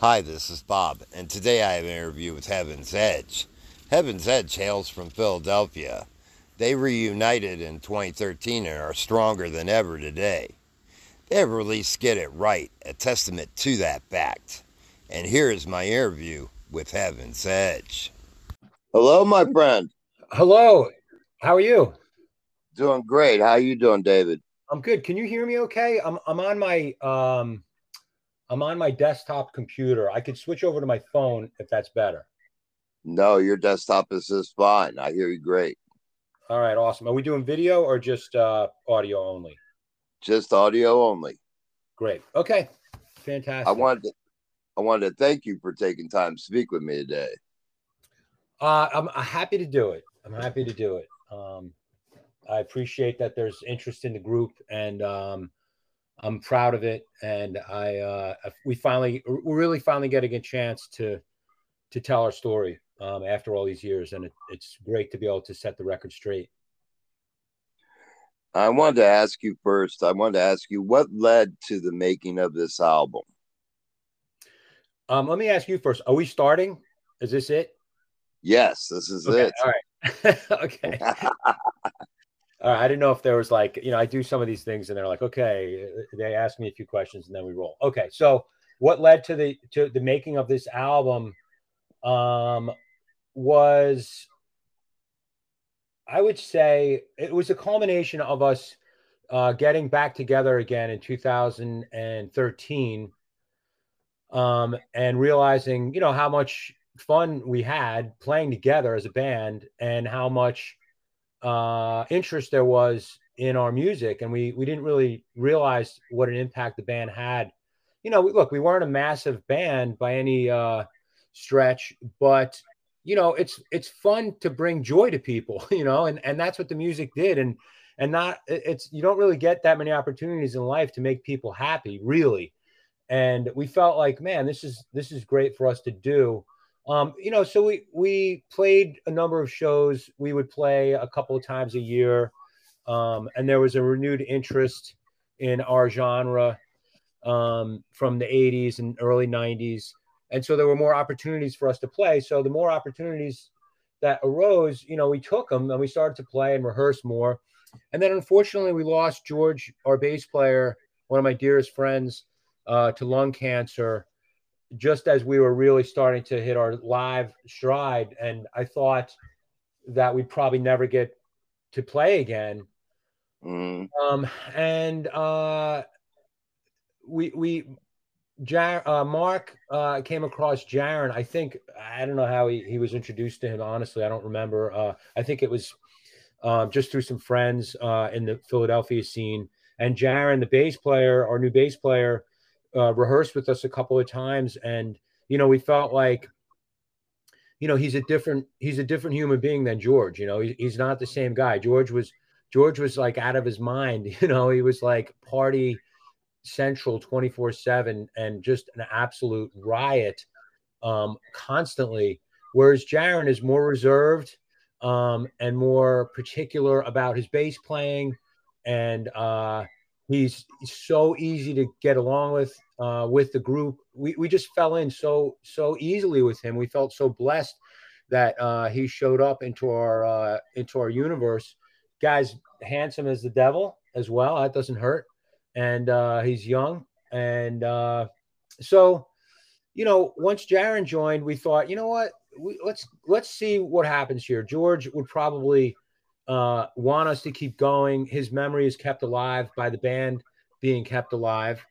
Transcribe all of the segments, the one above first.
Hi, this is Bob, and today I have an interview with Heaven's Edge. Heaven's Edge hails from Philadelphia. They reunited in 2013 and are stronger than ever today. They have released Get It Right, a testament to that fact. And here is my interview with Heaven's Edge. Hello, my friend. Hello. How are you? Doing great. How are you doing, David? I'm good. Can you hear me okay? I'm I'm on my um I'm on my desktop computer. I could switch over to my phone if that's better. No, your desktop is just fine. I hear you great. All right, awesome. Are we doing video or just uh audio only? Just audio only. Great. Okay. Fantastic. I wanted to I wanted to thank you for taking time to speak with me today. Uh I'm happy to do it. I'm happy to do it. Um I appreciate that there's interest in the group, and um, I'm proud of it. And I, uh, we finally, we're really finally getting a chance to to tell our story um, after all these years, and it, it's great to be able to set the record straight. I wanted to ask you first. I wanted to ask you what led to the making of this album. Um, let me ask you first. Are we starting? Is this it? Yes, this is okay, it. All right. okay. Right, I didn't know if there was like, you know, I do some of these things and they're like, okay, they ask me a few questions and then we roll. Okay, so what led to the to the making of this album um was I would say it was a culmination of us uh, getting back together again in 2013 um, and realizing, you know, how much fun we had playing together as a band and how much uh, interest there was in our music, and we we didn't really realize what an impact the band had. You know, we, look, we weren't a massive band by any uh, stretch, but you know, it's it's fun to bring joy to people. You know, and and that's what the music did, and and not it's you don't really get that many opportunities in life to make people happy, really. And we felt like, man, this is this is great for us to do um, you know, so we we played a number of shows. We would play a couple of times a year, um, and there was a renewed interest in our genre um, from the '80s and early '90s, and so there were more opportunities for us to play. So the more opportunities that arose, you know, we took them and we started to play and rehearse more. And then unfortunately, we lost George, our bass player, one of my dearest friends, uh, to lung cancer just as we were really starting to hit our live stride. And I thought that we'd probably never get to play again. Mm. Um, and uh, we, we, Jar- uh, Mark uh, came across Jaron. I think I don't know how he, he was introduced to him. Honestly, I don't remember. Uh, I think it was uh, just through some friends uh, in the Philadelphia scene. And Jaron, the bass player, our new bass player, uh, rehearsed with us a couple of times, and you know, we felt like, you know, he's a different he's a different human being than George. You know, he, he's not the same guy. George was George was like out of his mind. You know, he was like party central 24 7 and just an absolute riot um, constantly. Whereas Jaron is more reserved um, and more particular about his bass playing and uh, He's so easy to get along with uh, with the group. We, we just fell in so so easily with him. We felt so blessed that uh, he showed up into our uh, into our universe. Guy's handsome as the devil as well. That doesn't hurt, and uh, he's young. And uh, so, you know, once Jaron joined, we thought, you know what, we, let's let's see what happens here. George would probably uh, want us to keep going. His memory is kept alive by the band being kept alive.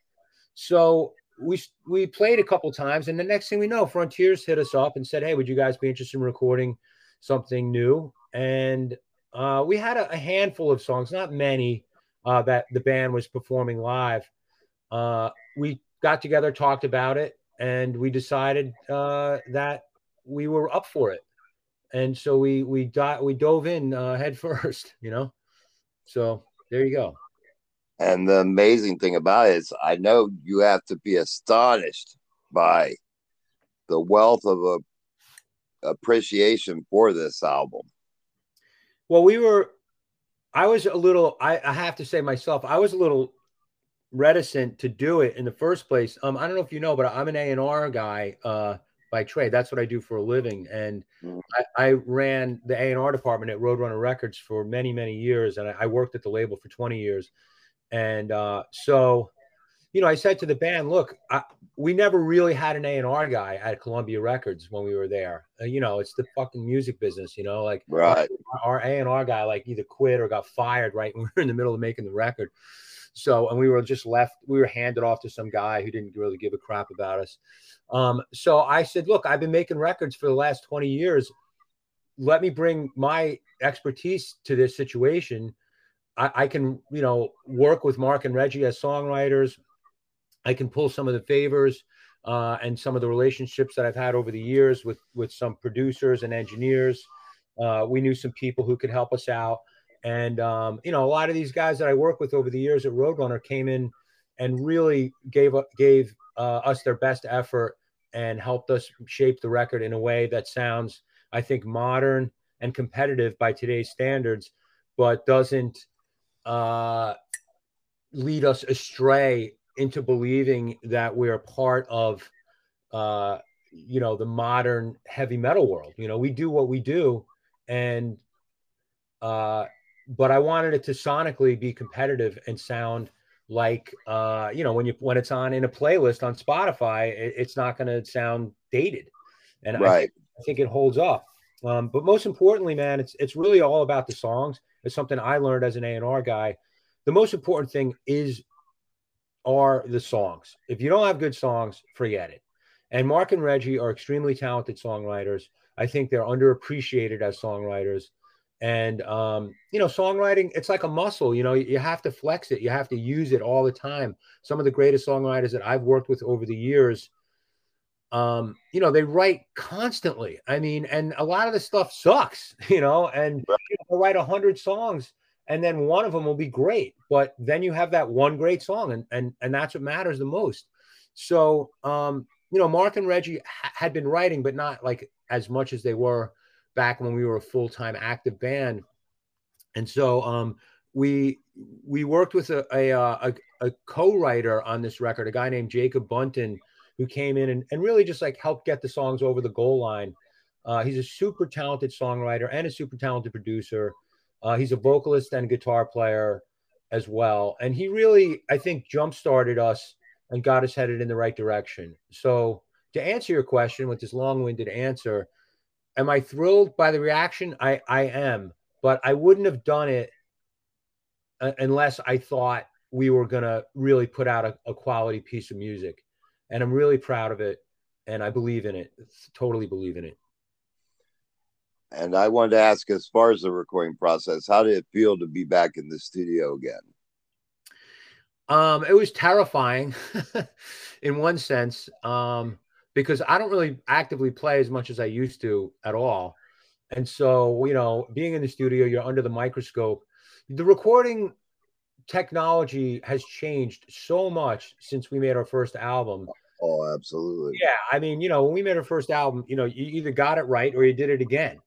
So we we played a couple times, and the next thing we know, Frontiers hit us up and said, "Hey, would you guys be interested in recording something new?" And uh, we had a, a, handful of songs, not many, uh, that the band was performing live. Uh, we got together, talked about it, and we decided uh, that we were up for it and so we we di- we dove in uh, head first, you know. So there you go. And the amazing thing about it is, I know you have to be astonished by the wealth of a, appreciation for this album. Well, we were. I was a little. I, I have to say myself. I was a little reticent to do it in the first place. Um, I don't know if you know, but I'm an A and R guy uh, by trade. That's what I do for a living, and mm. I, I, ran the A and R department at Roadrunner Records for many, many years, and I, I worked at the label for 20 years. And uh, so, you know, I said to the band, "Look, I, we never really had an A and R guy at Columbia Records when we were there. Uh, you know, it's the fucking music business. You know, like right. Our A and R guy like either quit or got fired right when we were in the middle of making the record." So, and we were just left, we were handed off to some guy who didn't really give a crap about us. Um, so I said, look, I've been making records for the last 20 years. Let me bring my expertise to this situation. I, I can, you know, work with Mark and Reggie as songwriters. I can pull some of the favors uh, and some of the relationships that I've had over the years with with some producers and engineers. Uh, we knew some people who could help us out. And um, you know, a lot of these guys that I work with over the years at Roadrunner came in and really gave gave uh, us their best effort and helped us shape the record in a way that sounds, I think, modern and competitive by today's standards, but doesn't uh, lead us astray into believing that we're part of, uh, you know, the modern heavy metal world. You know, we do what we do, and uh, but I wanted it to sonically be competitive and sound like uh, you know when you when it's on in a playlist on Spotify, it, it's not going to sound dated, and right. I, I, think it holds up. Um, but most importantly, man, it's it's really all about the songs. It's something I learned as an A and R guy. The most important thing is are the songs. If you don't have good songs, forget it. And Mark and Reggie are extremely talented songwriters. I think they're underappreciated as songwriters. And um, you know, songwriting, it's like a muscle, you know, you have to flex it, you have to use it all the time. Some of the greatest songwriters that I've worked with over the years, um, you know, they write constantly. I mean, and a lot of the stuff sucks, you know, and right. you know, write a hundred songs and then one of them will be great. But then you have that one great song, and and and that's what matters the most. So um, you know, Mark and Reggie ha- had been writing, but not like as much as they were back when we were a full time active band. And so um, we we worked with a, a, uh, a, a co-writer on this record, a guy named Jacob Bunton, who came in and, and really just like helped get the songs over the goal line. Uh, he's a super talented songwriter and a super talented producer. Uh, he's a vocalist and guitar player as well. And he really, I think, jump started us and got us headed in the right direction. So, to answer your question with this long winded answer, am I thrilled by the reaction? I I am, but I wouldn't have done it uh, unless I thought we were gonna really put out a, a, quality piece of music, and I'm really proud of it, and I believe in it. Totally believe in it. And I wanted to ask, as far as the recording process, how did it feel to be back in the studio again? Um, it was terrifying, in one sense. Um, because I don't really actively play as much as I used to at all. And so, you know, being in the studio, you're under the microscope. The recording technology has changed so much since we made our first album. Oh, absolutely. Yeah. I mean, you know, when we made our first album, you know, you either got it right or you did it again.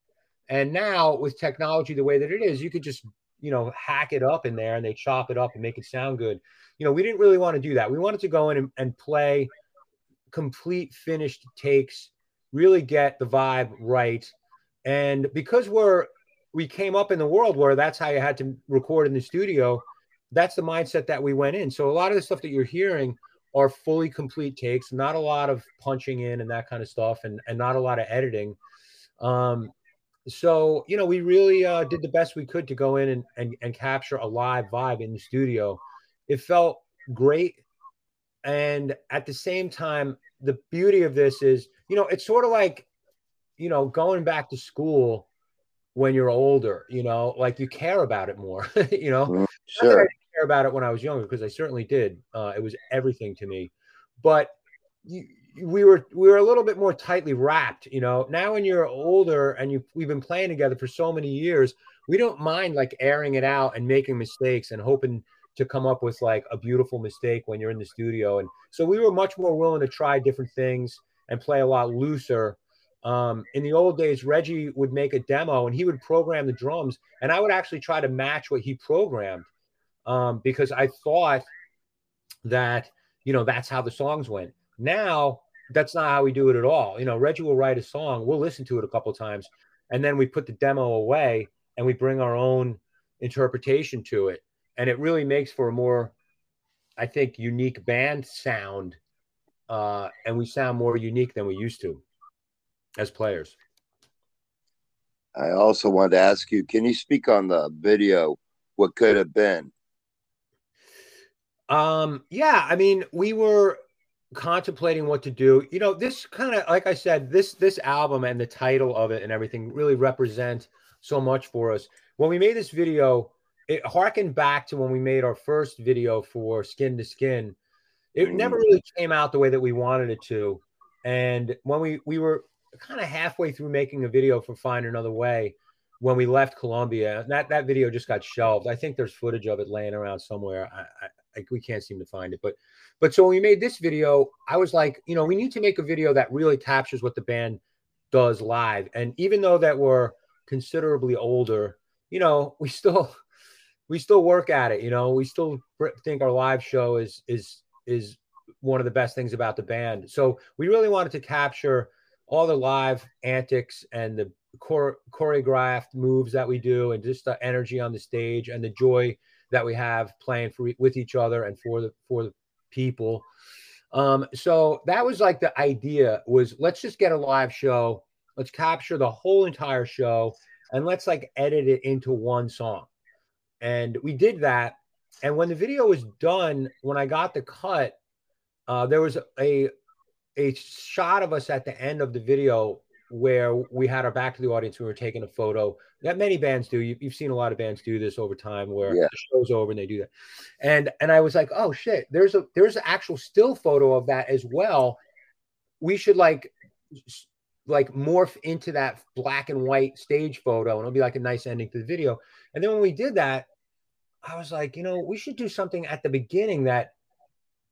And now with technology the way that it is, you could just, you know, hack it up in there and they chop it up and make it sound good. You know, we didn't really want to do that. We wanted to go in and, and play complete finished takes, really get the vibe right. And because we're we came up in the world where that's how you had to record in the studio, that's the mindset that we went in. So a lot of the stuff that you're hearing are fully complete takes, not a lot of punching in and that kind of stuff, and and not a lot of editing. Um, so you know, we really uh, did the best we could to go in and, and and capture a live vibe in the studio. It felt great and at the same time the beauty of this is you know it's sort of like you know going back to school when you're older you know like you care about it more you know? Mm, sure. I care about it when i was younger because i certainly did. Uh, it was everything to me. But you, we were we were a little bit more tightly wrapped you know? Now when you're older and you we've been playing together for so many years we don't mind like airing it out and making mistakes and hoping to come up with like a beautiful mistake when you're in the studio. And so we were much more willing to try different things and play a lot looser. Um, in the old days, Reggie would make a demo and he would program the drums, and I would actually try to match what he programmed um, because I thought that you know that's how the songs went. Now that's not how we do it at all. You know, Reggie will write a song, we'll listen to it a couple times, and then we put the demo away and we bring our own interpretation to it, and it really makes for a more, I think, unique band sound, uh, and we sound more unique than we used to as players. I also wanted to ask you, can you speak on the video? What could have been? Um, yeah, I mean, we were contemplating what to do. You know, this kind of like I said, this this album and the title of it and everything really represent so much for us. When we made this video, it harkened back to when we made our first video for Skin to Skin. It never mm. really came out the way that we wanted it to. And when we we were kind of halfway through making a video for Find Another Way when we left Columbia. That that video just got shelved. I think there's footage of it laying around somewhere. I, I, I, we can't seem to find it. But but so when we made this video, I was like, you know, we need to make a video that really captures what the band does live. And even though that we're considerably older, you know, we still we still work at it. You know, we still think our live show is is is one of the best things about the band. So we really wanted to capture all the live antics and the chore- choreographed moves that we do and just the energy on the stage and the joy that we have playing for with each other and for the for the people um so that was like the idea was let's just get a live show let's capture the whole entire show and let's like edit it into one song and we did that and when the video was done when i got the cut uh, there was a a shot of us at the end of the video where we had our back to the audience. We were taking a photo that many bands do. You, have seen a lot of bands do this over time where yeah. the show's over and they do that. And and I was like, oh shit, there's a there's an actual still photo of that as well. We should like like morph into that black and white stage photo and it'll be like a nice ending to the video. And then when we did that, I was like, you know, we should do something at the beginning that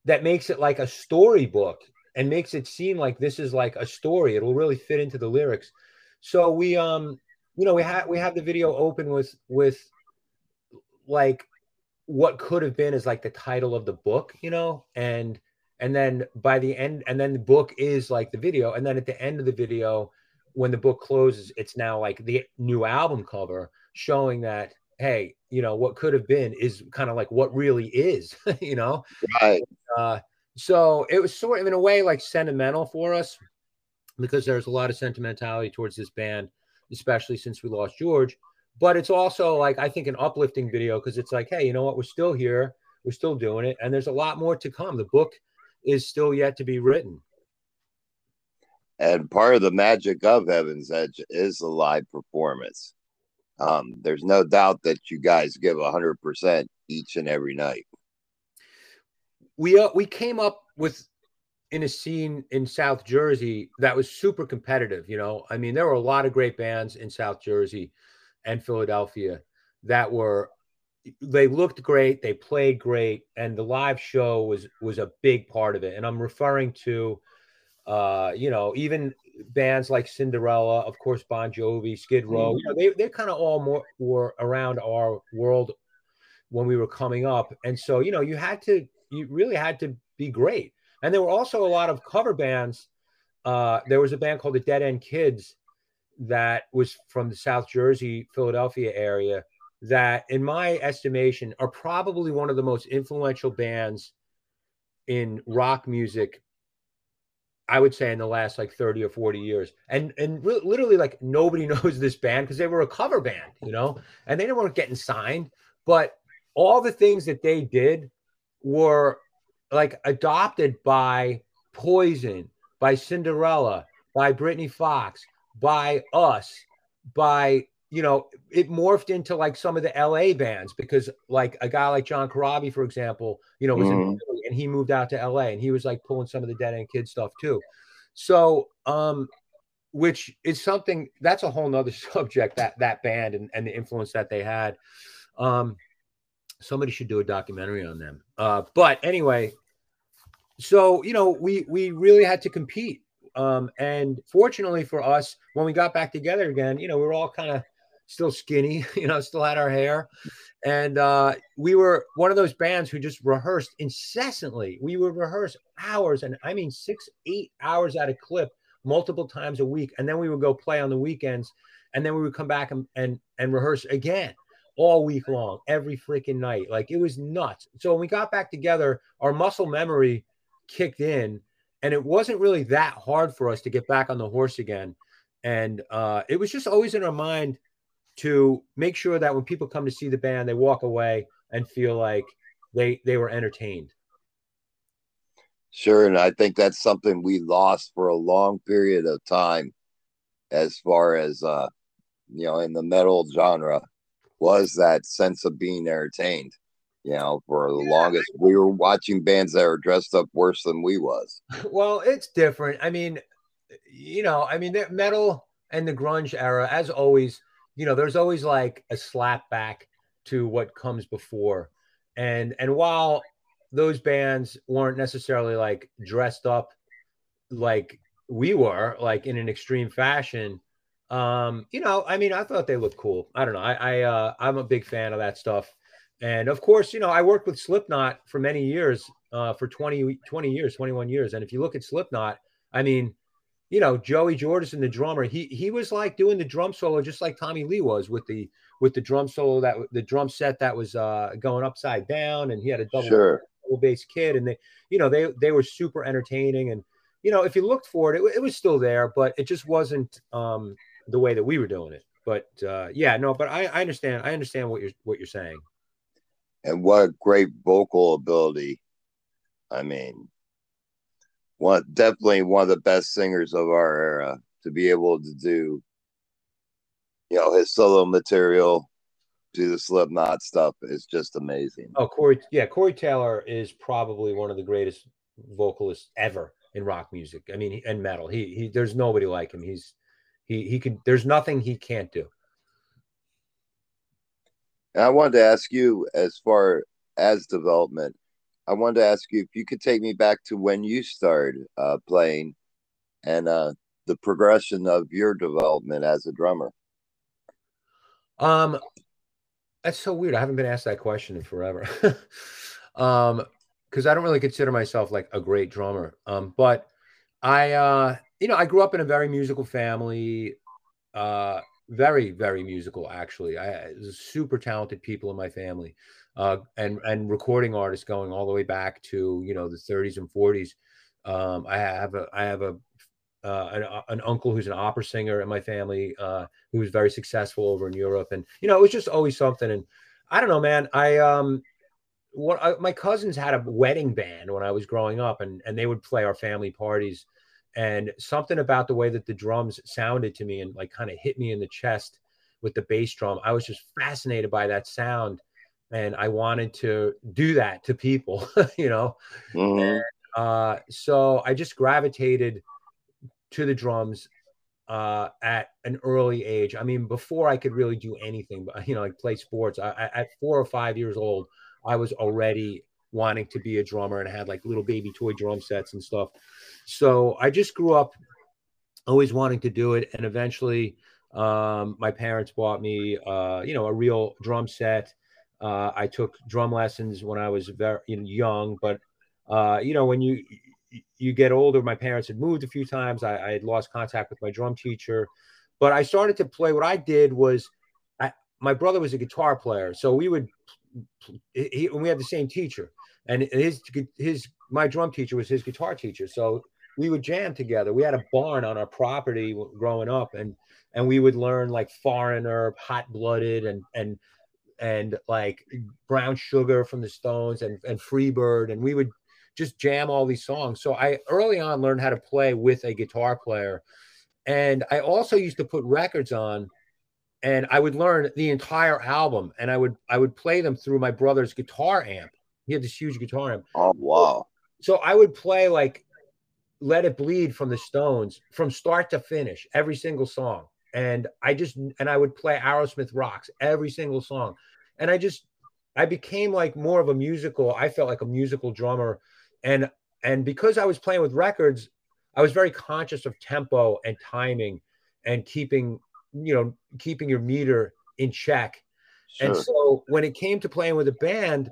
that makes it like a storybook and makes it seem like this is like a story. It'll really fit into the lyrics. So we um you know we had we have the video open with with like what could have been is like the title of the book, you know, and and then by the end and then the book is like the video and then at the end of the video when the book closes it's now like the new album cover showing that hey you know what could have been is kind of like what really is you know right uh so it was sort of in a way like sentimental for us because there's a lot of sentimentality towards this band, especially since we lost George. But it's also like I think an uplifting video because it's like, hey, you know what? We're still here, we're still doing it, and there's a lot more to come. The book is still yet to be written. And part of the magic of Heaven's Edge is the live performance. Um, there's no doubt that you guys give 100% each and every night we uh, we came up with in a scene in South Jersey that was super competitive. You know, I mean, there were a lot of great bands in South Jersey and Philadelphia that were they looked great, they played great, and the live show was was a big part of it. And I'm referring to, uh, you know, even bands like Cinderella, of course, Bon Jovi, Skid Row. Mm-hmm. You know, they they kind of all more were around our world when we were coming up, and so you know, you had to you really had to be great. And there were also a lot of cover bands. Uh, there was a band called the Dead End Kids that was from the South Jersey, Philadelphia area that, in my estimation, are probably one of the most influential bands in rock music. I would say in the last like 30 or 40 years. And and literally like nobody knows this band because they were a cover band, you know, and they weren't getting signed. But all the things that they did were like adopted by Poison, by Cinderella, by Britny Fox, by us, by you know, it morphed into like some of the LA bands because like a guy like John Corabi, for example, you know, was mm-hmm. in Philly and he moved out to LA and he was like pulling some of the Dead End Kid stuff too. So, um, which is something that's a whole nother subject that that band and, and the influence that they had. Um, somebody should do a documentary on them. Uh, but anyway, so you know, we we really had to compete. Um, and fortunately for us, when we got back together again, you know, we were all kind of still skinny, you know, still had our hair. And uh, we were one of those bands who just rehearsed incessantly. We would rehearse hours, and I mean six, eight hours at a clip, multiple times a week. And then we would go play on the weekends, and then we would come back and and, and rehearse again all week long, every freaking night. Like it was nuts. So when we got back together, our muscle memory kicked in, and it wasn't really that hard for us to get back on the horse again. And uh, it was just always in our mind to make sure that when people come to see the band, they walk away and feel like they they were entertained. Sure, and I think that's something we lost for a long period of time, as far as uh, you know, in the metal genre, was that sense of being entertained. You know, for the longest, we were watching bands that were dressed up worse than we was. Well, it's different. I mean, you know, I mean, that metal and the grunge era, as always, you know, there's always like a slap back to what comes before. And and while those bands weren't necessarily like dressed up like we were, like in an extreme fashion, um, you know, I mean, I thought they looked cool. I don't know. I, I uh I'm a big fan of that stuff. And of course, you know, I worked with Slipknot for many years, uh, for 20, 20 years, 21 years. And if you look at Slipknot, I mean, you know, Joey Jordison, the drummer, he he was like doing the drum solo just like Tommy Lee was with the with the drum solo that the drum set that was uh, going upside down, and he had a double, sure. double bass kit, and they, you know, they they were super entertaining, and you know, if you looked for it, it, it was still there, but it just wasn't um, the way that we were doing it. But uh, yeah, no, but I, I understand, I understand what you're what you're saying. And what a great vocal ability! I mean, one definitely one of the best singers of our era to be able to do you know his solo material do the slipknot stuff is just amazing. Oh corey yeah corey taylor is probably one of the greatest vocalists ever in rock music. I mean and metal. He, he there's nobody like him. He's he he can there's nothing he can't do. And i wanted to ask you as far as development I wanted to ask you if you could take me back to when you started uh, playing and uh, the progression of your development as a drummer. Um, that's so weird. I haven't been asked that question in forever. um, because I don't really consider myself like a great drummer. Um, but I, uh, you know, I grew up in a very musical family. Uh, very, very musical. Actually, I super talented people in my family uh, and and recording artists going all the way back to you know the 30s and 40s. Um, I have a I have a uh, an, uh, an, uncle who's an opera singer in my family uh, who was very successful over in Europe, and you know it was just always something. And I don't know, man. I um, what I, my cousins had a wedding band when I was growing up, and and they would play our family parties. And something about the way that the drums sounded to me and like kind of hit me in the chest with the bass drum. I was just fascinated by that sound and I wanted to do that to people, you know. Mm-hmm. And, uh, so I just gravitated to the drums uh, at an early age. I mean, before I could really do anything, but you know, like play sports. I, I, at four or five years old, I was already wanting to be a drummer and had like little baby toy drum sets and stuff. So I just grew up always wanting to do it, and eventually, um, my parents bought me, uh, you know, a real drum set uh, I took drum lessons when I was very young, but uh, you know, when you you get older, my parents had moved a few times. I, I, had lost contact with my drum teacher, but I started to play. What I did was, I, my brother was a guitar player, so we would, he, we had the same teacher, and his his my drum teacher was his guitar teacher. So we would jam together. We had a barn on our property growing up, and and we would learn like Foreigner, Hot Blooded, and and and like Brown Sugar from the Stones and and Freebird, and we would just jam all these songs. So I early on learned how to play with a guitar player, and I also used to put records on, and I would learn the entire album, and I would I would play them through my brother's guitar amp. He had this huge guitar amp. Oh wow! So I would play like "Let It Bleed" from the Stones from start to finish, every single song and I just and I would play Aerosmith rocks every single song, and I just I became like more of a musical. I felt like a musical drummer, and and because I was playing with records, I was very conscious of tempo and timing, and keeping you know, keeping your meter in check. Sure. And so when it came to playing with a band,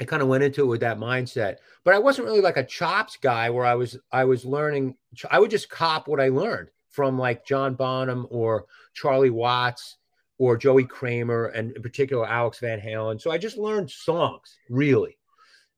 I kind of went into it with that mindset. But I wasn't really like a chops guy where I was I was learning. I would just cop what I learned from like John Bonham or Charlie Watts or Joey Kramer and in particular Alex Van Halen. So I just learned songs really.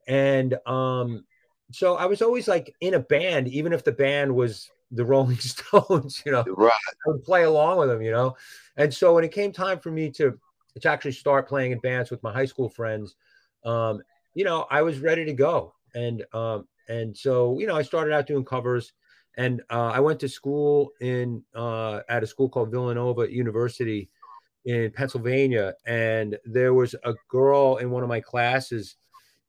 And um so I was always like in a band, even if the band was the Rolling Stones, you know, right. I would play along with them, you know. And so when it came time for me to to actually start playing in bands with my high school friends, um, you know, I was ready to go. And um, and so, you know, I started out doing covers and uh, I went to school in uh, at a school called Villanova University in Pennsylvania, and there was a girl in one of my classes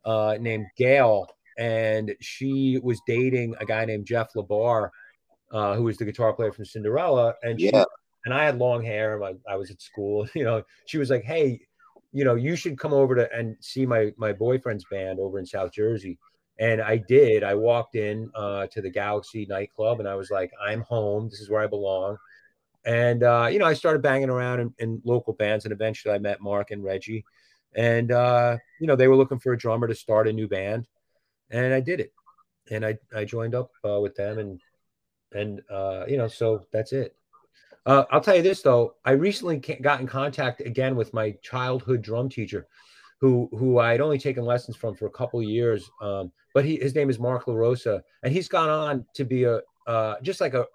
uh, named Gail, and she was dating a guy named Jeff LaBar, uh, who was the guitar player from Cinderella, and she, yeah. and I had long hair. I, I was at school, you know. She was like, "Hey, you know, you should come over to and see my my boyfriend's band over in South Jersey." And I did. I walked in uh, to the Galaxy nightclub, and I was like, "I'm home. This is where I belong." And uh, you know, I started banging around in, in, local bands, and eventually I met Mark and Reggie, and uh, you know, they were looking for a drummer to start a new band, and I did it, and I I joined up uh, with them, and and uh, you know, so that's it. Uh, I'll tell you this though, I recently got in contact again with my childhood drum teacher, who who I had only taken lessons from for a couple of years. Um, but he his name is Mark LaRosa, and he's gone on to be a uh, just like a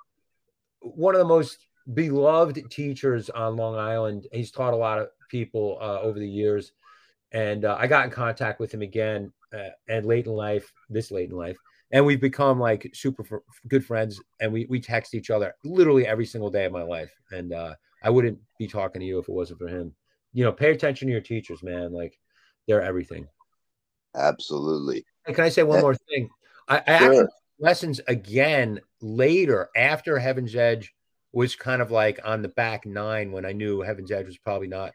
one of the most beloved teachers on Long Island. He's taught a lot of people uh, over the years, and uh, I got in contact with him again uh, and late in life, this late in life, and we've become like super f- good friends. And we we text each other literally every single day of my life. And uh, I wouldn't be talking to you if it wasn't for him. You know, pay attention to your teachers, man. Like they're everything. Absolutely. And can I say one more thing? I, I sure. actually lessons again later after Heaven's Edge was kind of like on the back nine when I knew Heaven's Edge was probably not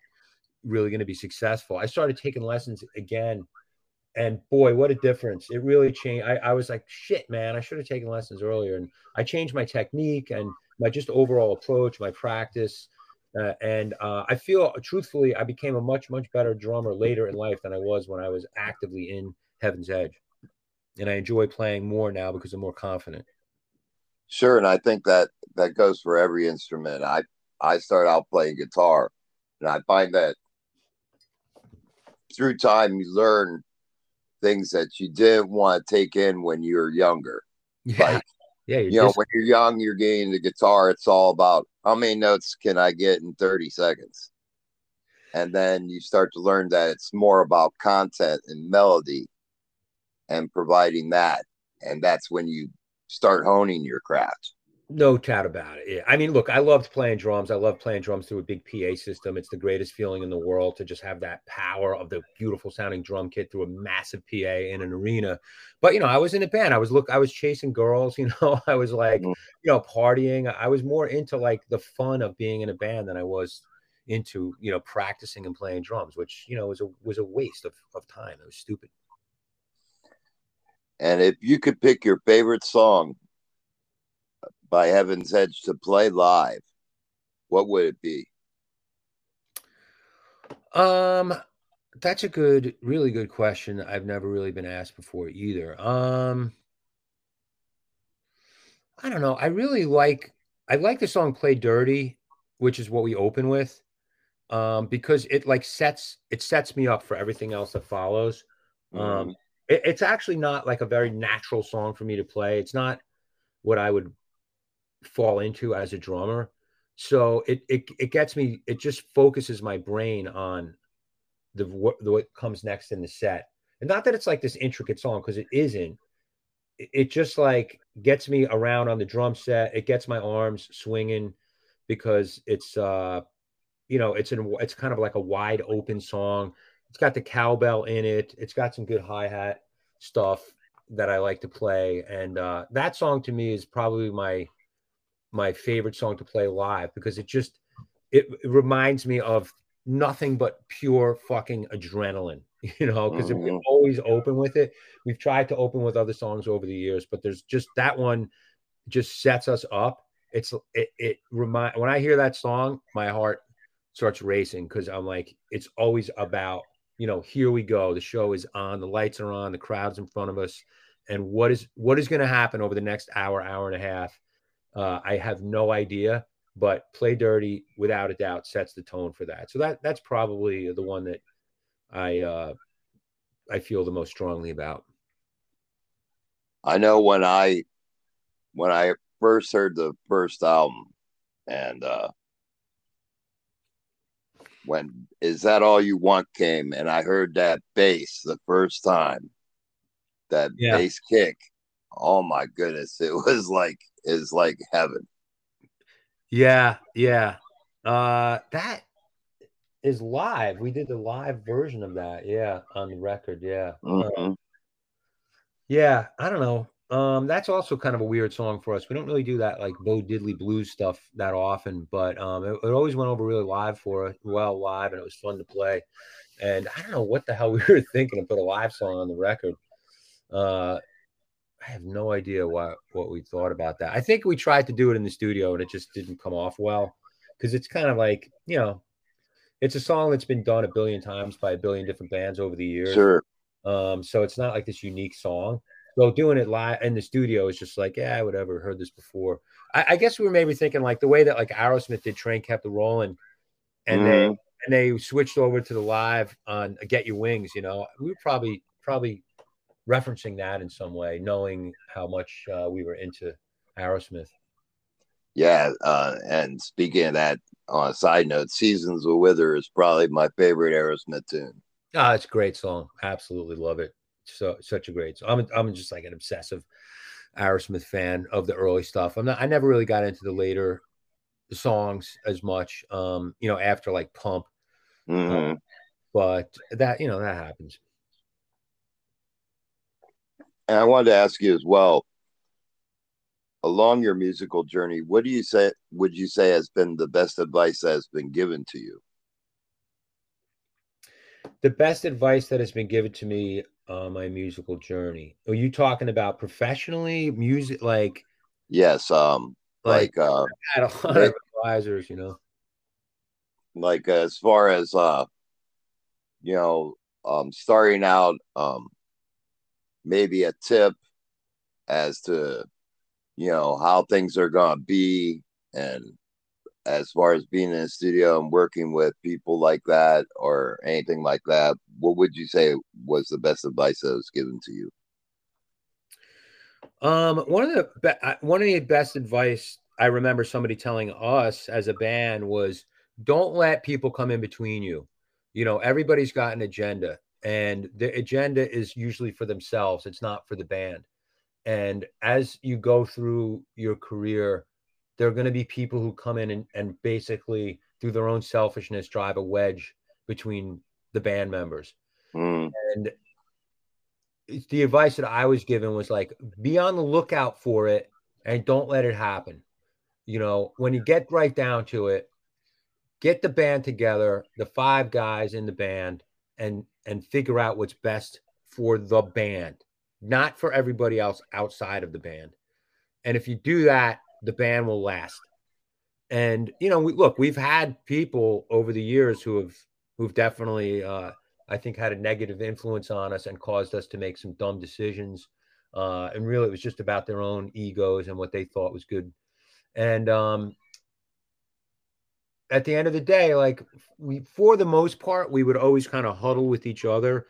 really going to be successful. I started taking lessons again. And boy, what a difference. It really changed. I, I was like, shit, man, I should have taken lessons earlier. And I changed my technique and my just overall approach, my practice. Uh, and uh, I feel truthfully, I became a much, much better drummer later in life than I was when I was actively in Heaven's Edge. And I enjoy playing more now because I'm more confident. Sure, and I think that that goes for every instrument. I I start out playing guitar, and I find that through time you learn things that you didn't want to take in when you were younger. Yeah. Like, yeah, you know, when you're young, you're getting the guitar. It's all about how many notes can I get in 30 seconds, and then you start to learn that it's more about content and melody, and providing that, and that's when you start honing your craft. No doubt about it. I mean, look, I loved playing drums. I love playing drums through a big PA system. It's the greatest feeling in the world to just have that power of the beautiful sounding drum kit through a massive PA in an arena. But you know, I was in a band. I was look, I was chasing girls. You know, I was like, mm-hmm. you know, partying. I was more into like the fun of being in a band than I was into you know practicing and playing drums, which you know was a was a waste of, of time. It was stupid. And if you could pick your favorite song by Heaven's Edge to play live, what would it be? Um, that's a good, really good question. I've never really been asked before either. Um, I don't know. I really like I like the song "Play Dirty," which is what we open with, um, because it like sets it sets me up for everything else that follows. Um, mm-hmm. It, it's actually not like a very natural song for me to play. It's not what I would fall into as a drummer. So it it it gets me. It just focuses my brain on the what, the, what comes next in the set, and not that it's like this intricate song because it isn't. It, it just like gets me around on the drum set. It gets my arms swinging because it's uh you know it's an it's kind of like a wide open song it's got the cowbell in it. It's got some good hi hat stuff that I like to play, and uh, that song to me is probably my my favorite song to play live because it just it, it reminds me of nothing but pure fucking adrenaline, you know, because mm-hmm. we always open with it. We've tried to open with other songs over the years, but there's just that one just sets us up it's it, it remind when I hear that song, my heart starts racing because I'm like, it's always about you know, here we go. The show is on, the lights are on, the crowd's in front of us, and what is what is going to happen over the next hour, hour and a half? Uh, I have no idea, but Play Dirty, without a doubt, sets the tone for that. So that that's probably the one that I uh, I feel the most strongly about. I know when I when I first heard the first album, and uh, when "Is That All You Want" came, and I heard that bass the first time, that yeah. bass kick. Oh my goodness, it was like is like heaven. Yeah, yeah. Uh that is live. We did the live version of that. Yeah, on the record. Yeah. Mm-hmm. Uh, yeah, I don't know. Um, that's also kind of a weird song for us. We don't really do that like Bo Diddley blues stuff that often, but um, it, it, always went over really live for us, well live, and it was fun to play. And I don't know what the hell we were thinking to put a live song on the record. Uh, I have no idea what what we thought about that. I think we tried to do it in the studio and it just didn't come off well because it's kind of like you know, it's a song that's been done a billion times by a billion different bands over the years. Sure. Um, so it's not like this unique song. So doing it live in the studio is just like, yeah, whatever. Heard this before. I, I, guess we were maybe thinking like the way that like Aerosmith did "Train Kept a Rolling," and mm. they and they switched over to the live on "Get Your Wings." You know, we were probably probably referencing that in some way, knowing how much uh, we were into Aerosmith. Yeah, uh, and speaking of that, on a side note, "Seasons of Wither" is probably my favorite Aerosmith tune. Ah, oh, it's a great song. Absolutely love it so such a great. Song. I'm I'm just like an obsessive Aerosmith fan of the early stuff. I'm not. I never really got into the later songs as much. Um, you know, after like Pump. Mm-hmm. Uh, but that you know that happens. And I wanted to ask you as well. Along your musical journey, what do you say? Would you say has been the best advice that has been given to you? The best advice that has been given to me on my musical journey. Are you talking about professionally music? Like, yes, um, like, like uh, I had a lot of advisors, you know, like as far as uh, you know, um, starting out, um, maybe a tip as to you know how things are gonna be and as far as being in a studio and working with people like that or anything like that, what would you say was the best advice that was given to you? Um, one of the be- one of the best advice I remember somebody telling us as a band was don't let people come in between you. You know, everybody's got an agenda, and the agenda is usually for themselves. It's not for the band. And as you go through your career, there are going to be people who come in and, and basically through their own selfishness drive a wedge between the band members mm. and the advice that i was given was like be on the lookout for it and don't let it happen you know when you get right down to it get the band together the five guys in the band and and figure out what's best for the band not for everybody else outside of the band and if you do that the band will last. And you know, we, look, we've had people over the years who have who've definitely, uh, I think, had a negative influence on us and caused us to make some dumb decisions. Uh, and really, it was just about their own egos and what they thought was good. And um, at the end of the day, like we, for the most part, we would always kind of huddle with each other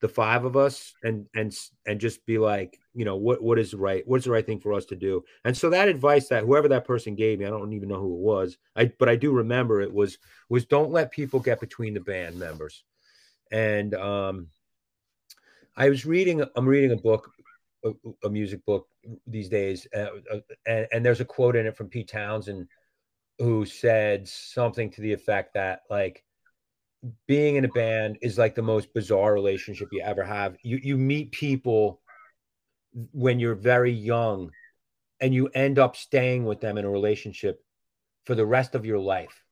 the five of us and and and just be like you know what what is right what's the right thing for us to do? And so that advice that whoever that person gave me i don't even know who it was i but i do remember it was was don't let people get between the band members. And um i was reading i'm reading a book a, a music book these days uh, uh, and, and there's a quote in it from pete townshend who said something to the effect that like being in a band is like the most bizarre relationship you ever have. You you meet people when you're very young and you end up staying with them in a relationship for the rest of your life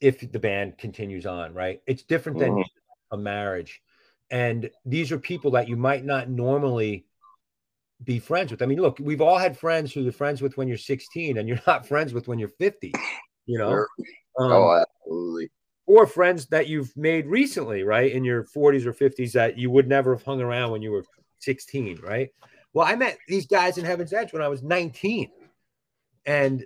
if the band continues on, right? It's different than mm. a marriage. And these are people that you might not normally be friends with. I mean, look, we've all had friends who you're friends with when you're 16 and you're not friends with when you're 50, you know? Sure. Um, oh, absolutely. Or friends that you've made recently, right? In your 40s or 50s that you would never have hung around when you were 16, right? Well, I met these guys in Heaven's Edge when I was 19 and,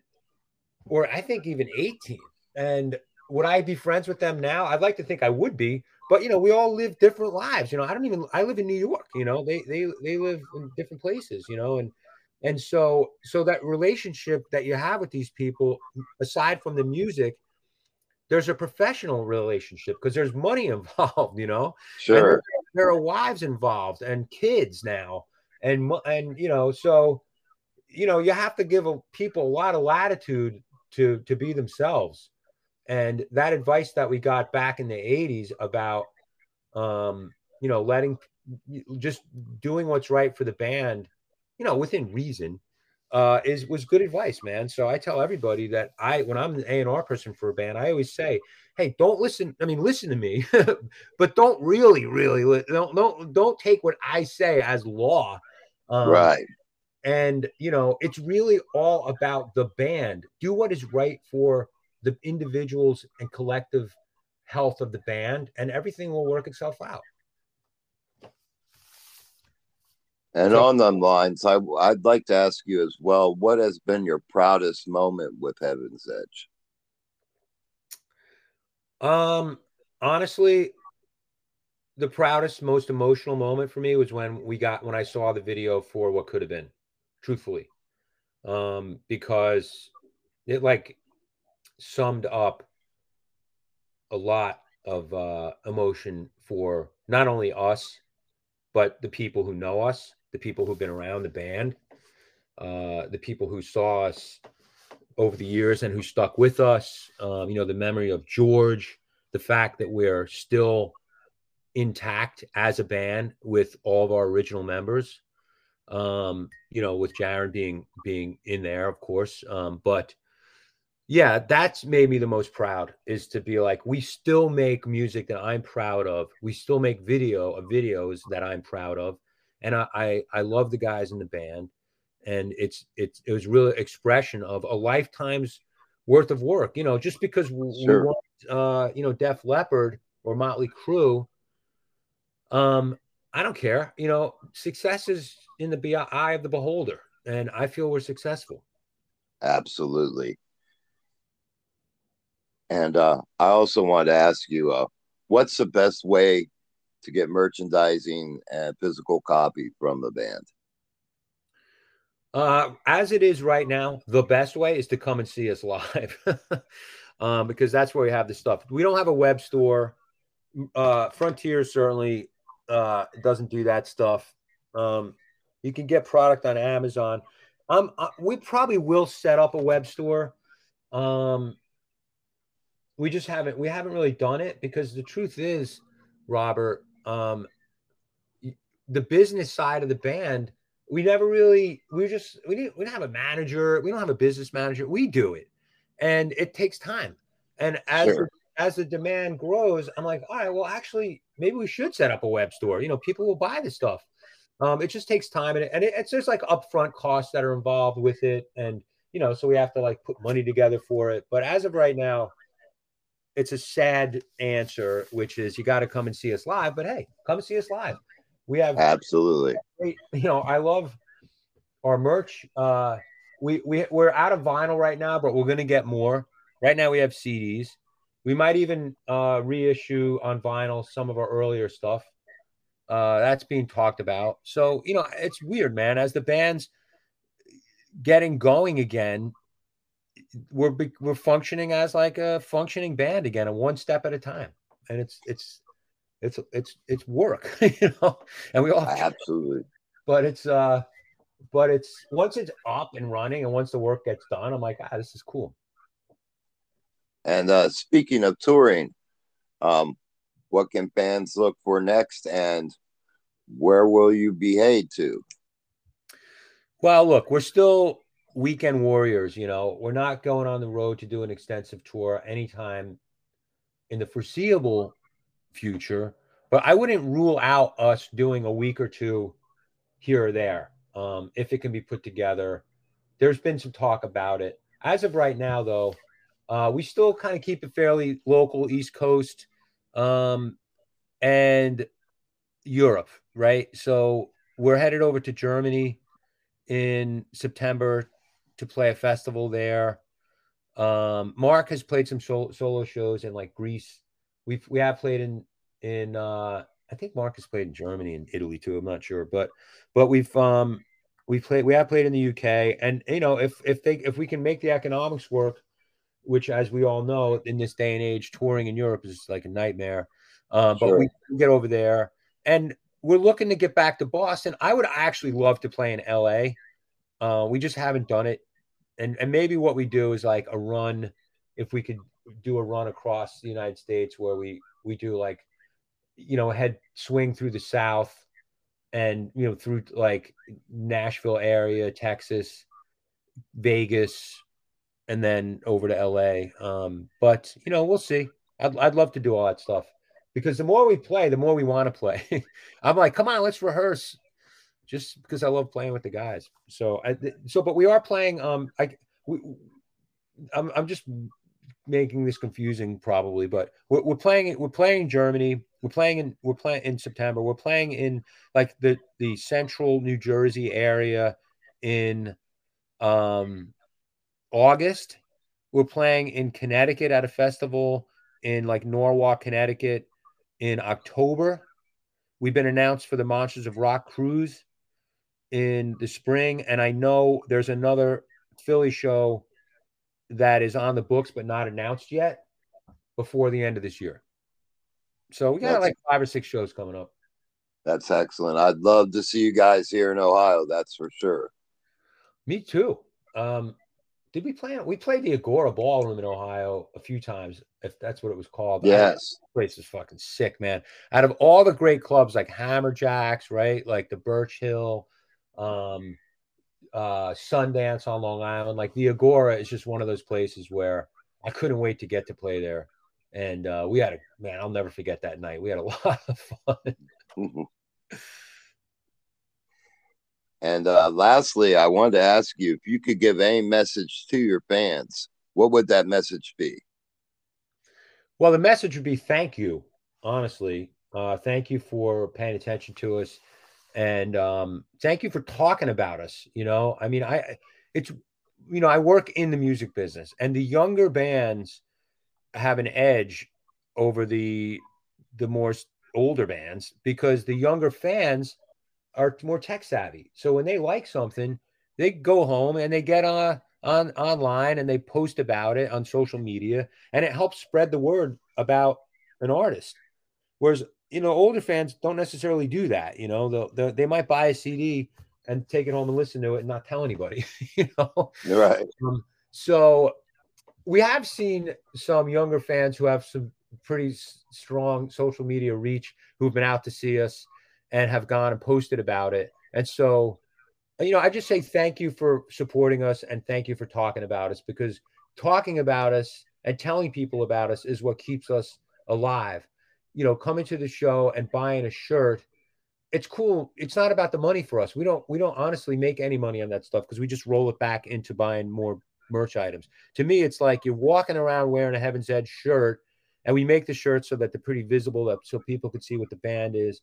or I think even 18. And would I be friends with them now? I'd like to think I would be, but you know, we all live different lives. You know, I don't even I live in New York, you know, they they they live in different places, you know, and and so so that relationship that you have with these people, aside from the music, there's a professional relationship because there's money involved, you know. Sure. And there are wives involved and kids now, and and you know, so you know, you have to give a, people a lot of latitude to to be themselves and that advice that we got back in the 80s about um, you know letting just doing what's right for the band you know within reason uh is was good advice man. So i tell everybody that i when i'm an a&r person for a band i always say hey don't listen i mean listen to me but don't really really don't don't don't take what i say as law. Um, right. and you know it's really all about the band. Do what is right for the individuals and collective health of the band, and everything will work itself out. And so, on them lines, I, I'd like to ask you as well what has been your proudest moment with Heaven's Edge? Um, honestly, the proudest, most emotional moment for me was when we got when I saw the video for what could have been, truthfully, um, because it like summed up a lot of uh, emotion for not only us, but the people who know us, the people who've been around the band, uh, the people who saw us over the years and who stuck with us. Um, you know, the memory of George, the fact that we're still intact as a band with all of our original members. Um, you know, with Jaron being being in there, of course. Um, but yeah, that's made me the most proud is to be like, we still make music that I'm proud of. We still make video of videos that I'm proud of. And I, I, I love the guys in the band. And it's, it's, it was really expression of a lifetime's worth of work, you know, just because we, sure. we want, uh, you know, Def Leppard or Motley Crue. Um, I don't care, you know, success is in the eye of the beholder. And I feel we're successful. Absolutely. And uh, I also wanted to ask you, uh, what's the best way to get merchandising and physical copy from the band? Uh, as it is right now, the best way is to come and see us live, um, because that's where we have the stuff. We don't have a web store. Uh, Frontier certainly uh, doesn't do that stuff. Um, you can get product on Amazon. Um, uh, we probably will set up a web store. Um, we just haven't we haven't really done it because the truth is, Robert, um, the business side of the band, we never really we just we didn't we don't have a manager, we don't have a business manager. We do it, and it takes time. And as sure. the, as the demand grows, I'm like, all right, well, actually, maybe we should set up a web store. You know, people will buy this stuff. Um, it just takes time, and, it, and it, it's just like upfront costs that are involved with it, and you know, so we have to like put money together for it. But as of right now, it's a sad answer, which is you got to come and see us live. But hey, come see us live. We have absolutely. You know, I love our merch. Uh, we we we're out of vinyl right now, but we're gonna get more. Right now, we have CDs. We might even uh, reissue on vinyl some of our earlier stuff. Uh, that's being talked about. So you know, it's weird, man. As the band's getting going again, we're we're functioning as like a functioning band again, and one step at a time. And it's it's it's it's it's work, you know. And we all absolutely. But it's uh, but it's once it's up and running, and once the work gets done, I'm like, ah, this is cool. And uh, speaking of touring, um, what can fans look for next, and where will you be headed to? Well, look, we're still weekend warriors, you know, we're not going on the road to do an extensive tour anytime in the foreseeable future. But I wouldn't rule out us doing a week or two here or there. um, if it can be put together. There's been some talk about it. As of right now, though, uh, we still kind of keep it fairly local, East Coast, um, and Europe, right? So we're headed over to Germany in September to play a festival there. Um, Mark has played some solo, solo shows in like Greece. We've we have played in in uh, I think Mark has played in Germany and Italy too. I'm not sure, but but we've um we played we have played in the UK, and you know if if they if we can make the economics work, which as we all know in this day and age, touring in Europe is like a nightmare. Um, but sure. we can get over there, and we're looking to get back to Boston. I would actually love to play in LA. Uh, we just haven't done it, and and maybe what we do is like a run. If we could do a run across the United States where we we do like, you know, head swing through the South and you know through like Nashville area, Texas, Vegas, and then over to LA. Um, but you know, we'll see. I'd, I'd love to do all that stuff because the more we play, the more we want to play. I'm like, come on, let's rehearse, just because I love playing with the guys. So I so, but we are playing. Um, I we, I'm I'm just making this confusing probably, but we're, we're playing we're playing Germany. We're playing in we're playing in September. We're playing in like the the central New Jersey area in um August. We're playing in Connecticut at a festival in like Norwalk, Connecticut in October. We've been announced for the Monsters of Rock cruise in the spring, and I know there's another Philly show that is on the books but not announced yet before the end of this year. So we got that's, like five or six shows coming up. That's excellent. I'd love to see you guys here in Ohio. That's for sure. Me too. Um, did we play? We played the Agora Ballroom in Ohio a few times, if that's what it was called. Yes, place is fucking sick, man. Out of all the great clubs like Hammerjacks, right, like the Birch Hill, um, uh, Sundance on Long Island. Like the Agora is just one of those places where I couldn't wait to get to play there. And uh, we had a man, I'll never forget that night. We had a lot of fun. and uh, lastly, I wanted to ask you if you could give any message to your fans, what would that message be? Well, the message would be thank you, honestly. Uh, thank you for paying attention to us and um, thank you for talking about us. You know, I mean, I it's you know I work in the music business, and the younger bands have an edge over the the more older bands because the younger fans are more tech savvy. So when they like something, they go home and they get on on online and they post about it on social media, and it helps spread the word about an artist. Whereas you know, older fans don't necessarily do that. You know, they'll, they'll, they might buy a CD and take it home and listen to it and not tell anybody. You know, right. Um, so we have seen some younger fans who have some pretty strong social media reach who've been out to see us and have gone and posted about it. And so, you know, I just say thank you for supporting us and thank you for talking about us because talking about us and telling people about us is what keeps us alive you know, coming to the show and buying a shirt, it's cool. It's not about the money for us. We don't we don't honestly make any money on that stuff because we just roll it back into buying more merch items. To me, it's like you're walking around wearing a Heaven's Edge shirt, and we make the shirts so that they're pretty visible, so people can see what the band is.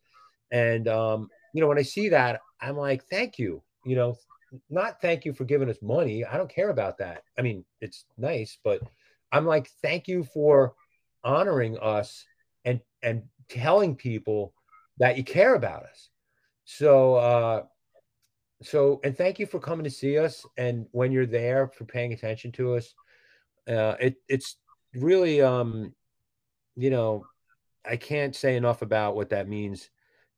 And um, you know, when I see that, I'm like, thank you. You know, not thank you for giving us money. I don't care about that. I mean, it's nice, but I'm like, thank you for honoring us and and telling people that you care about us. So uh so and thank you for coming to see us and when you're there for paying attention to us. Uh it it's really um you know I can't say enough about what that means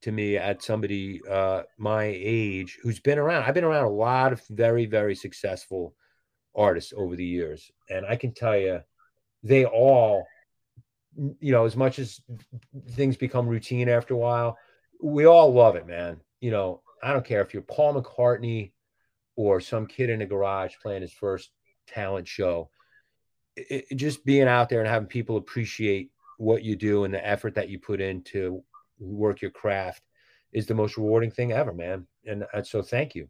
to me at somebody uh my age who's been around. I've been around a lot of very very successful artists over the years and I can tell you they all you know, as much as things become routine after a while, we all love it, man. You know, I don't care if you're Paul McCartney or some kid in a garage playing his first talent show. It, it, just being out there and having people appreciate what you do and the effort that you put into work your craft is the most rewarding thing ever, man. And, and so, thank you.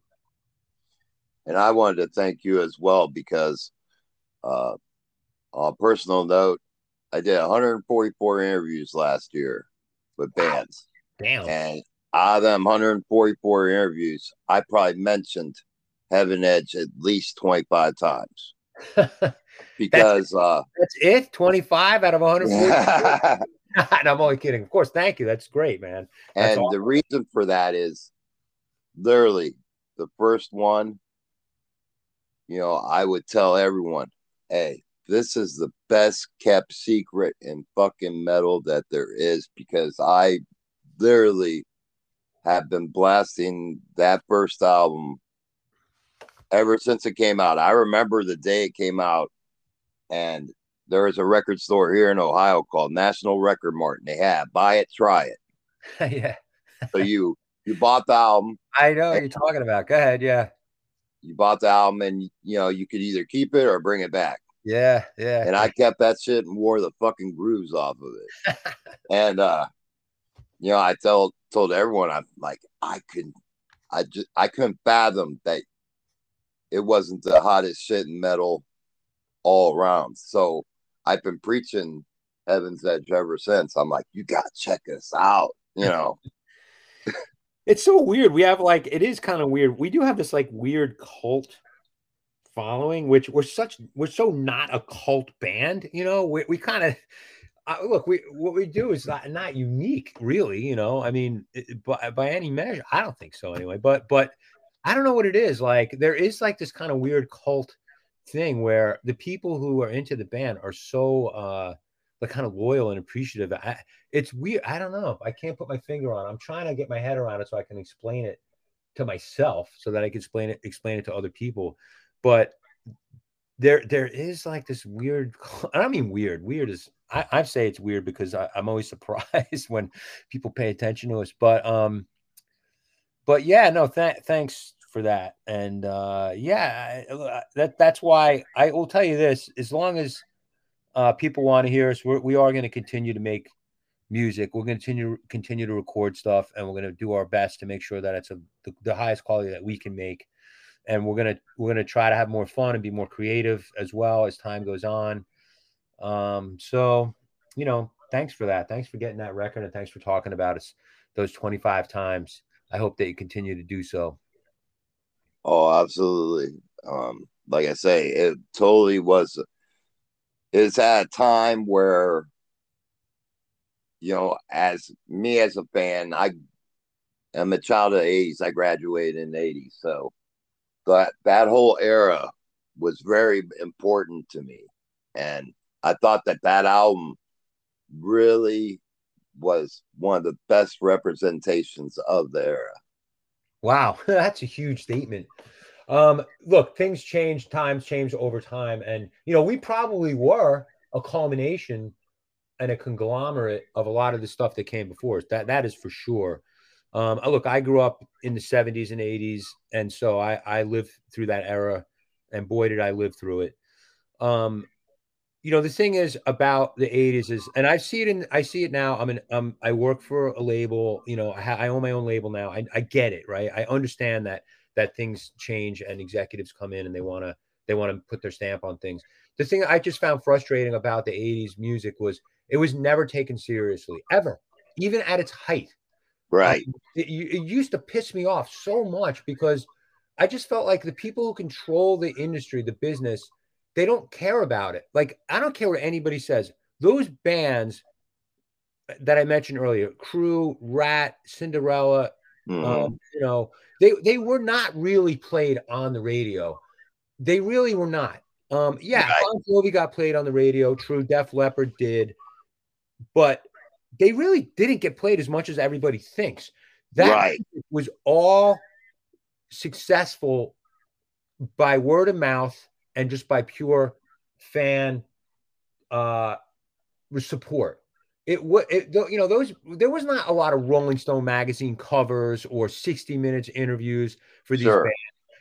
and I wanted to thank you as well because, uh, on a personal note, I did 144 interviews last year with bands. Damn. And out of them 144 interviews, I probably mentioned Heaven Edge at least 25 times. because that's, uh, that's it 25 out of 140 i'm only kidding of course thank you that's great man that's and awesome. the reason for that is literally the first one you know i would tell everyone hey this is the best kept secret in fucking metal that there is because i literally have been blasting that first album ever since it came out. I remember the day it came out, and there is a record store here in Ohio called National Record Mart, and they have buy it, try it. yeah. so you you bought the album. I know what you're talking about. Go ahead. Yeah. You bought the album, and you know you could either keep it or bring it back. Yeah, yeah. And I kept that shit and wore the fucking grooves off of it. and uh you know, I told told everyone I'm like I couldn't I just I couldn't fathom that it wasn't the hottest shit in metal all around. So I've been preaching Heaven's Edge ever since. I'm like, you gotta check us out, you know. it's so weird. We have like it is kind of weird. We do have this like weird cult following, which we're such we're so not a cult band, you know. We we kind of uh, look, we what we do is not, not unique, really. You know, I mean, by, by any measure, I don't think so anyway. But but I don't know what it is. Like there is like this kind of weird cult thing where the people who are into the band are so uh like kind of loyal and appreciative. I, it's weird. I don't know. I can't put my finger on. It. I'm trying to get my head around it so I can explain it to myself so that I can explain it explain it to other people. But there there is like this weird I mean weird. Weird is I, I say it's weird because I, I'm always surprised when people pay attention to us. But um but yeah, no, th- thanks for that. And uh, yeah, that that's why I will tell you this: as long as uh, people want to hear us, we're, we are going to continue to make music. We're going to continue continue to record stuff, and we're going to do our best to make sure that it's a, the, the highest quality that we can make. And we're gonna we're gonna try to have more fun and be more creative as well as time goes on. Um, so you know, thanks for that. Thanks for getting that record, and thanks for talking about us those 25 times. I hope that you continue to do so. Oh, absolutely. Um, like I say, it totally was. It's at a time where, you know, as me as a fan, I am a child of the '80s. I graduated in the '80s, so that that whole era was very important to me, and I thought that that album really was one of the best representations of the era. Wow, that's a huge statement. Um, look, things change, times change over time, and you know we probably were a culmination and a conglomerate of a lot of the stuff that came before us. That that is for sure. Um, look, I grew up in the '70s and '80s, and so I I lived through that era, and boy did I live through it. Um, you know the thing is about the 80s is and i see it in i see it now. I'm in um i work for a label you know i, ha- I own my own label now. I, I get it right? I understand that that things change and executives come in and they want to they want to put their stamp on things. The thing i just found frustrating about the 80s music was it was never taken seriously ever even at its height right it, it used to piss me off so much because i just felt like the people who control the industry the business they don't care about it. Like, I don't care what anybody says. Those bands that I mentioned earlier, Crue, Ratt, Cinderella, mm-hmm. um, you know, they they were not really played on the radio. They really were not. Um, yeah, right. Bon Jovi got played on the radio. True, Def Leppard did, but they really didn't get played as much as everybody thinks. That right. was all successful by word of mouth and just by pure fan uh support. It would, you know, those there was not a lot of Rolling Stone magazine covers or 60 minutes interviews for these sure. bands,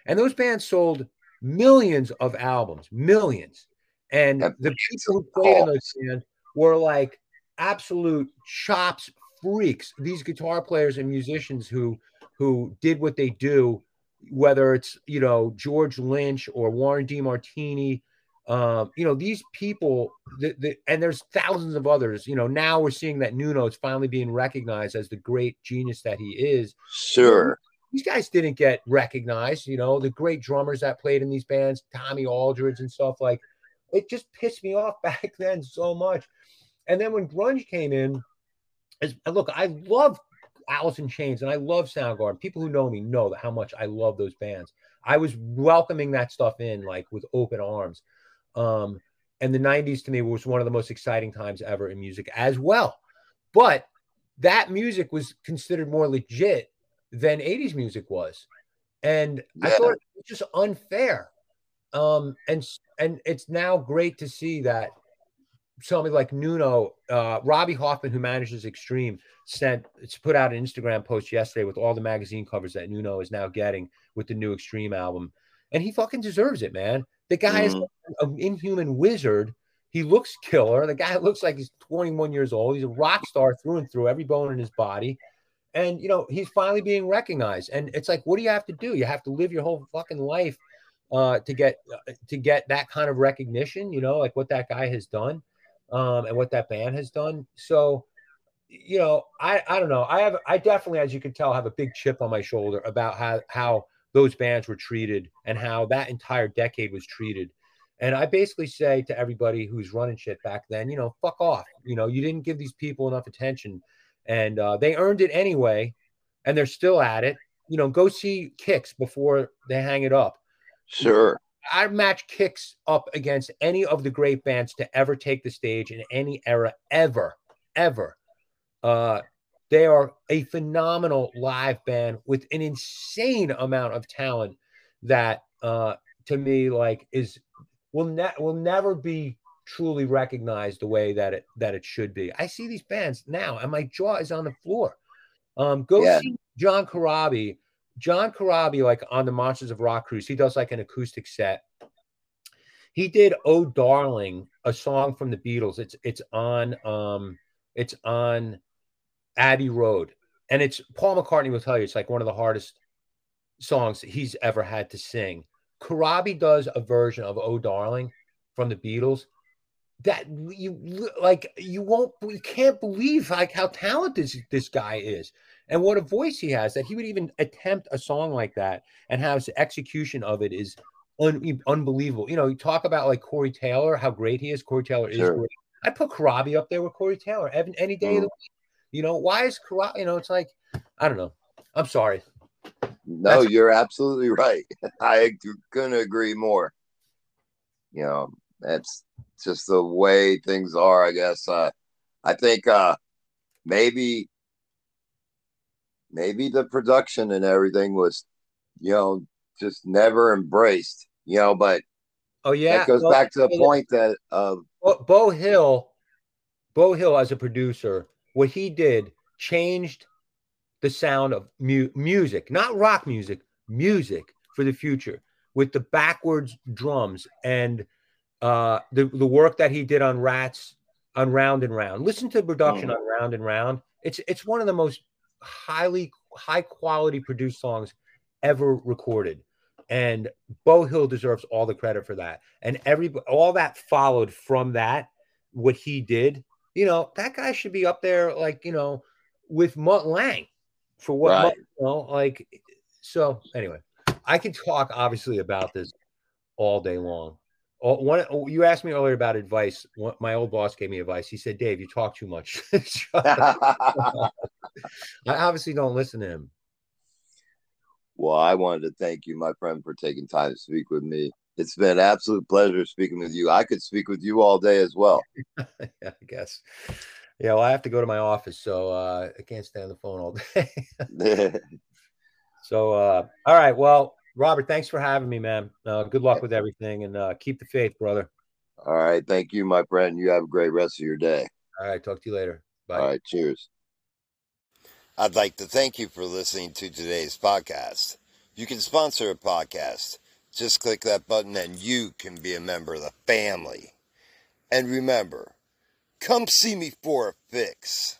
and those bands sold millions of albums, millions. And that the people who played in those bands were like absolute chops freaks. These guitar players and musicians who who did what they do whether it's you know George Lynch or Warren DeMartini. Um, you know these people, the, the, and there's thousands of others. You know now we're seeing that Nuno is finally being recognized as the great genius that he is. Sure, these guys didn't get recognized. You know the great drummers that played in these bands, Tommy Aldridge and stuff like. It just pissed me off back then so much. And then when grunge came in, as look, I love Alice in Chains and I love Soundgarden. People who know me know how much I love those bands. I was welcoming that stuff in like with open arms. Um, and the 90s to me was one of the most exciting times ever in music as well. But that music was considered more legit than 80s music was. And yeah. I thought it was just unfair. Um, and and it's now great to see that somebody like Nuno, uh, Robbie Hoffman, who manages Extreme, sent put out an Instagram post yesterday with all the magazine covers that Nuno is now getting with the new Extreme album, and he fucking deserves it, man. The guy mm. is an inhuman wizard. He looks killer. The guy looks like he's 21 years old. He's a rock star through and through, every bone in his body. And you know, he's finally being recognized. And it's like, what do you have to do? You have to live your whole fucking life uh, to get uh, to get that kind of recognition. You know, like what that guy has done um, and what that band has done. So, you know, I I don't know. I have I definitely, as you can tell, have a big chip on my shoulder about how how those bands were treated and how that entire decade was treated. And I basically say to everybody who's running shit back then, you know, fuck off. You know, you didn't give these people enough attention, and uh, they earned it anyway, and they're still at it. You know, go see Kix before they hang it up. Sure. I match Kix up against any of the great bands to ever take the stage in any era, ever, ever. Uh, they are a phenomenal live band with an insane amount of talent that, uh, to me, like is will ne- will never be truly recognized the way that it that it should be. I see these bands now, and my jaw is on the floor. Um, go yeah. see John Corabi John Corabi, like on the Monsters of Rock cruise, he does like an acoustic set. He did "Oh Darling," a song from the Beatles. It's it's on um it's on Abbey Road, and it's Paul McCartney will tell you it's like one of the hardest songs he's ever had to sing. Corabi does a version of "Oh Darling" from the Beatles that you like you won't you can't believe like how talented this, this guy is and what a voice he has that he would even attempt a song like that and how his execution of it is un- unbelievable. You know, you talk about like Corey Taylor, how great he is. Corey Taylor sure. is great. I put Corabi up there with Corey Taylor every, any day mm. of the week. You know, why is Corabi? You know, it's like I don't know. I'm sorry. No, That's- you're absolutely right. I couldn't agree more. You know, that's just the way things are. I guess. Uh, I think uh, maybe maybe the production and everything was, you know, just never embraced, you know, but oh yeah, that goes well, back to the point that uh Beau Hill, Beau Hill as a producer, what he did changed the sound of mu- music, not rock music, music for the future with the backwards drums and uh the the work that he did on Ratt's on Round and Round. Listen to the production mm-hmm. on Round and Round. It's it's one of the most highly high quality produced songs ever recorded. And Beau Hill deserves all the credit for that. And every all that followed from that, what he did, you know, that guy should be up there, like, you know, with Mutt Lange for what, right. Mutt, you know, like, so anyway, I can talk obviously about this all day long. One, oh, you asked me earlier about advice. My old boss gave me advice. He said, "Dave, you talk too much." I obviously don't listen to him. Well, I wanted to thank you, my friend, for taking time to speak with me. It's been an absolute pleasure speaking with you. I could speak with you all day as well. yeah, I guess. Yeah, well, I have to go to my office, so uh, I can't stay on the phone all day. so, uh, all right. Well, Robert, thanks for having me, man. Uh, good luck with everything and uh, keep the faith, brother. All right. Thank you, my friend. You have a great rest of your day. All right. Talk to you later. Bye. All right. Cheers. I'd like to thank you for listening to today's podcast. You can sponsor a podcast. Just click that button and you can be a member of the family. And remember, come see me for a fix.